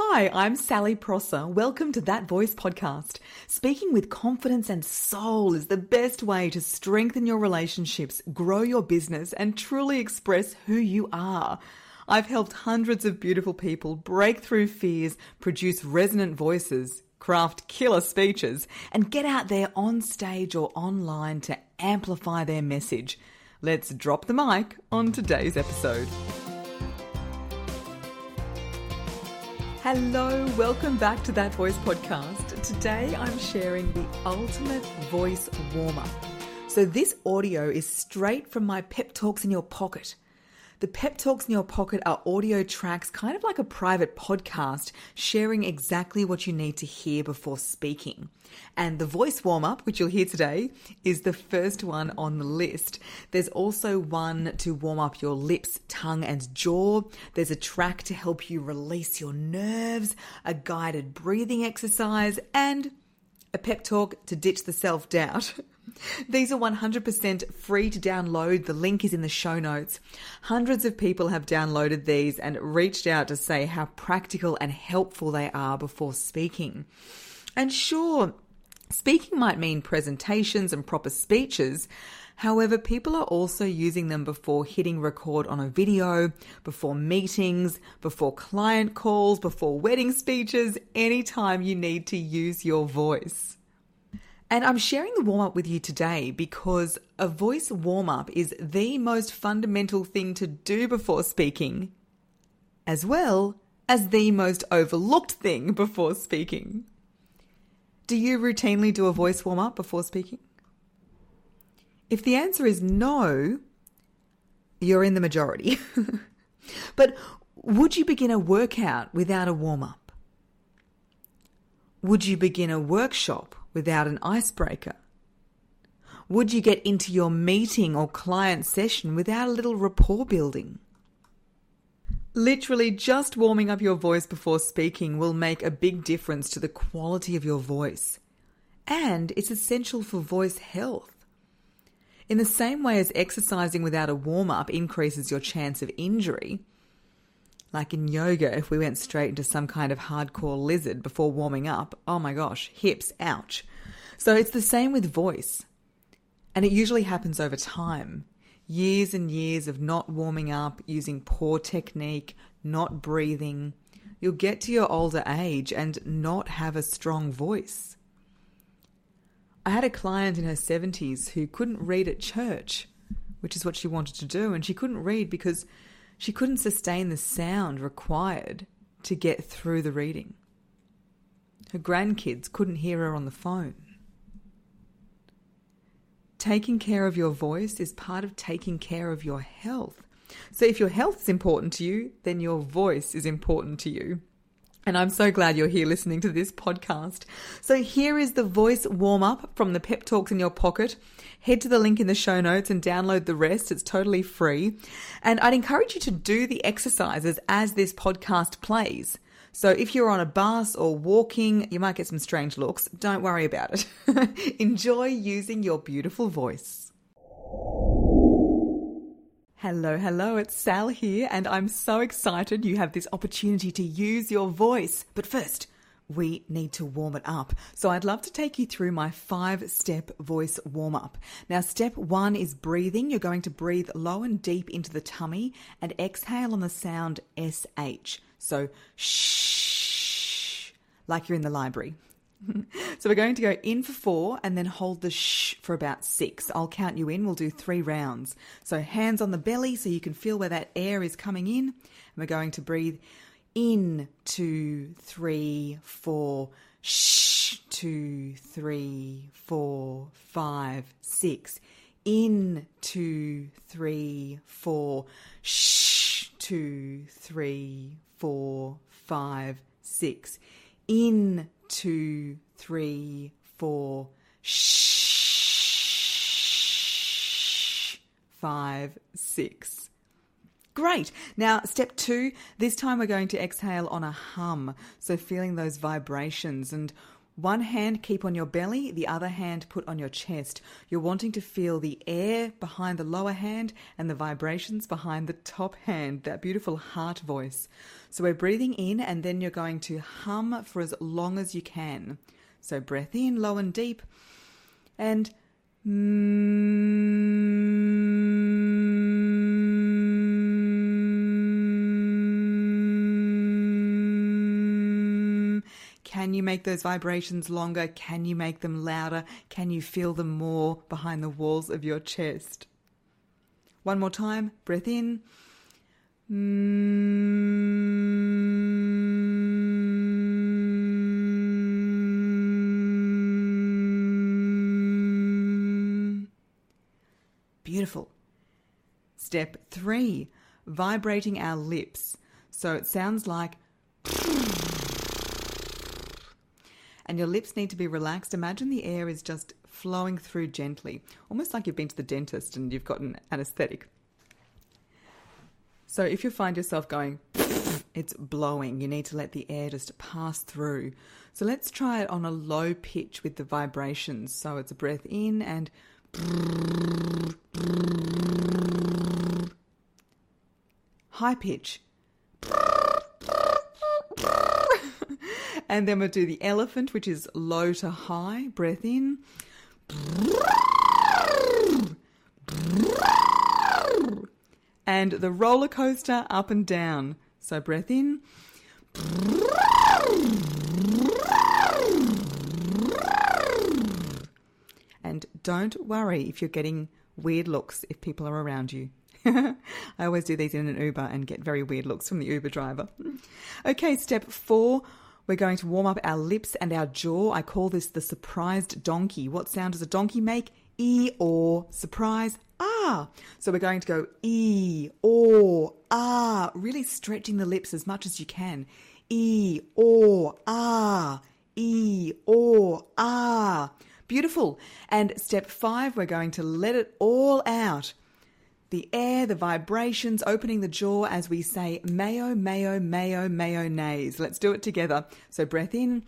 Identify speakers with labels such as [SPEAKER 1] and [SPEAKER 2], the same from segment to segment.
[SPEAKER 1] Hi, I'm Sally Prosser. Welcome to That Voice podcast. Speaking with confidence and soul is the best way to strengthen your relationships, grow your business, and truly express who you are. I've helped hundreds of beautiful people break through fears, produce resonant voices, craft killer speeches, and get out there on stage or online to amplify their message. Let's drop the mic on today's episode. Hello, welcome back to That Voice podcast. Today I'm sharing the ultimate voice warm up. So, this audio is straight from my Pep Talks in Your Pocket. The Pep Talks in Your Pocket are audio tracks, kind of like a private podcast, sharing exactly what you need to hear before speaking. And the voice warm up, which you'll hear today, is the first one on the list. There's also one to warm up your lips, tongue, and jaw. There's a track to help you release your nerves, a guided breathing exercise, and a pep talk to ditch the self doubt. These are 100% free to download. The link is in the show notes. Hundreds of people have downloaded these and reached out to say how practical and helpful they are before speaking. And sure, speaking might mean presentations and proper speeches. However, people are also using them before hitting record on a video, before meetings, before client calls, before wedding speeches, anytime you need to use your voice. And I'm sharing the warm up with you today because a voice warm up is the most fundamental thing to do before speaking, as well as the most overlooked thing before speaking. Do you routinely do a voice warm up before speaking? If the answer is no, you're in the majority. but would you begin a workout without a warm up? Would you begin a workshop without an icebreaker? Would you get into your meeting or client session without a little rapport building? Literally, just warming up your voice before speaking will make a big difference to the quality of your voice. And it's essential for voice health. In the same way as exercising without a warm up increases your chance of injury, like in yoga, if we went straight into some kind of hardcore lizard before warming up, oh my gosh, hips, ouch. So it's the same with voice. And it usually happens over time. Years and years of not warming up, using poor technique, not breathing. You'll get to your older age and not have a strong voice. I had a client in her 70s who couldn't read at church, which is what she wanted to do, and she couldn't read because she couldn't sustain the sound required to get through the reading. Her grandkids couldn't hear her on the phone. Taking care of your voice is part of taking care of your health. So, if your health is important to you, then your voice is important to you. And I'm so glad you're here listening to this podcast. So here is the voice warm up from the Pep Talks in your pocket. Head to the link in the show notes and download the rest. It's totally free. And I'd encourage you to do the exercises as this podcast plays. So if you're on a bus or walking, you might get some strange looks. Don't worry about it. Enjoy using your beautiful voice. Hello, hello, it's Sal here, and I'm so excited you have this opportunity to use your voice. But first, we need to warm it up. So I'd love to take you through my five step voice warm up. Now, step one is breathing. You're going to breathe low and deep into the tummy and exhale on the sound SH. So shh, like you're in the library. so we're going to go in for four and then hold the shh for about six. I'll count you in. We'll do three rounds. So hands on the belly so you can feel where that air is coming in. And we're going to breathe in, two, three, four, shh, two, three, four, five, six. In, two, three, four, shh, two, three, four, five, six. In, two, three, four, shh, five, six. Great. Now, step two, this time we're going to exhale on a hum. So, feeling those vibrations. And One hand keep on your belly, the other hand put on your chest. You're wanting to feel the air behind the lower hand and the vibrations behind the top hand, that beautiful heart voice. So we're breathing in and then you're going to hum for as long as you can. So breath in, low and deep, and mm. Can you make those vibrations longer? Can you make them louder? Can you feel them more behind the walls of your chest? One more time, breath in. Beautiful. Step three, vibrating our lips. So it sounds like and your lips need to be relaxed. Imagine the air is just flowing through gently, almost like you've been to the dentist and you've got an anesthetic. So if you find yourself going, it's blowing, you need to let the air just pass through. So let's try it on a low pitch with the vibrations. So it's a breath in and high pitch. And then we'll do the elephant, which is low to high. Breath in. And the roller coaster up and down. So breath in. And don't worry if you're getting weird looks if people are around you. I always do these in an Uber and get very weird looks from the Uber driver. Okay, step four we're going to warm up our lips and our jaw. I call this the surprised donkey. What sound does a donkey make? E or surprise ah. So we're going to go e or ah, really stretching the lips as much as you can. E or ah, e or ah. Beautiful. And step five, we're going to let it all out the air, the vibrations, opening the jaw as we say mayo, mayo, mayo, mayonnaise. Let's do it together. So breath in.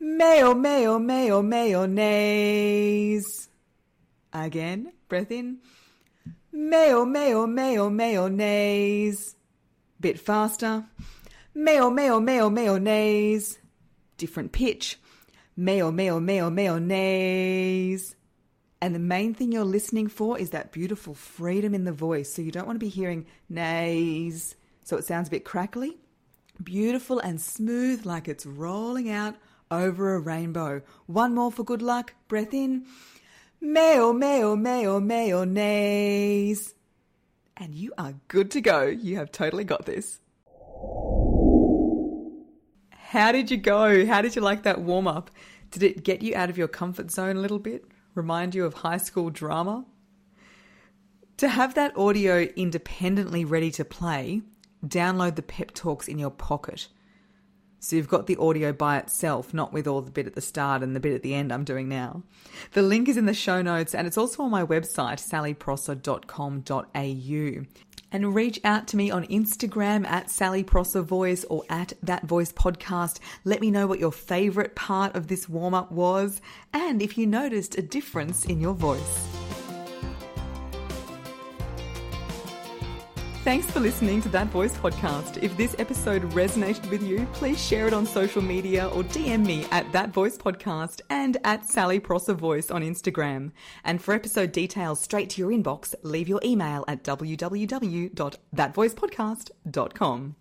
[SPEAKER 1] Mayo, mayo, mayo, mayonnaise. Again, breath in. Mayo, mayo, mayo, mayonnaise. Bit faster. Mayo, mayo, mayo, mayonnaise. Different pitch. Mayo, mayo, mayo, mayonnaise. And the main thing you're listening for is that beautiful freedom in the voice. So you don't want to be hearing nays, so it sounds a bit crackly. Beautiful and smooth, like it's rolling out over a rainbow. One more for good luck. Breath in. Mayo, mayo, mayo, mayonnaise. And you are good to go. You have totally got this. How did you go? How did you like that warm up? Did it get you out of your comfort zone a little bit? Remind you of high school drama? To have that audio independently ready to play, download the pep talks in your pocket. So you've got the audio by itself, not with all the bit at the start and the bit at the end I'm doing now. The link is in the show notes and it's also on my website, sallyprosser.com.au and reach out to me on Instagram at Sally Prosser Voice or at That Voice Podcast. Let me know what your favorite part of this warm up was and if you noticed a difference in your voice. Thanks for listening to That Voice podcast. If this episode resonated with you, please share it on social media or DM me at That Voice podcast and at Sally Prosser Voice on Instagram. And for episode details straight to your inbox, leave your email at www.thatvoicepodcast.com.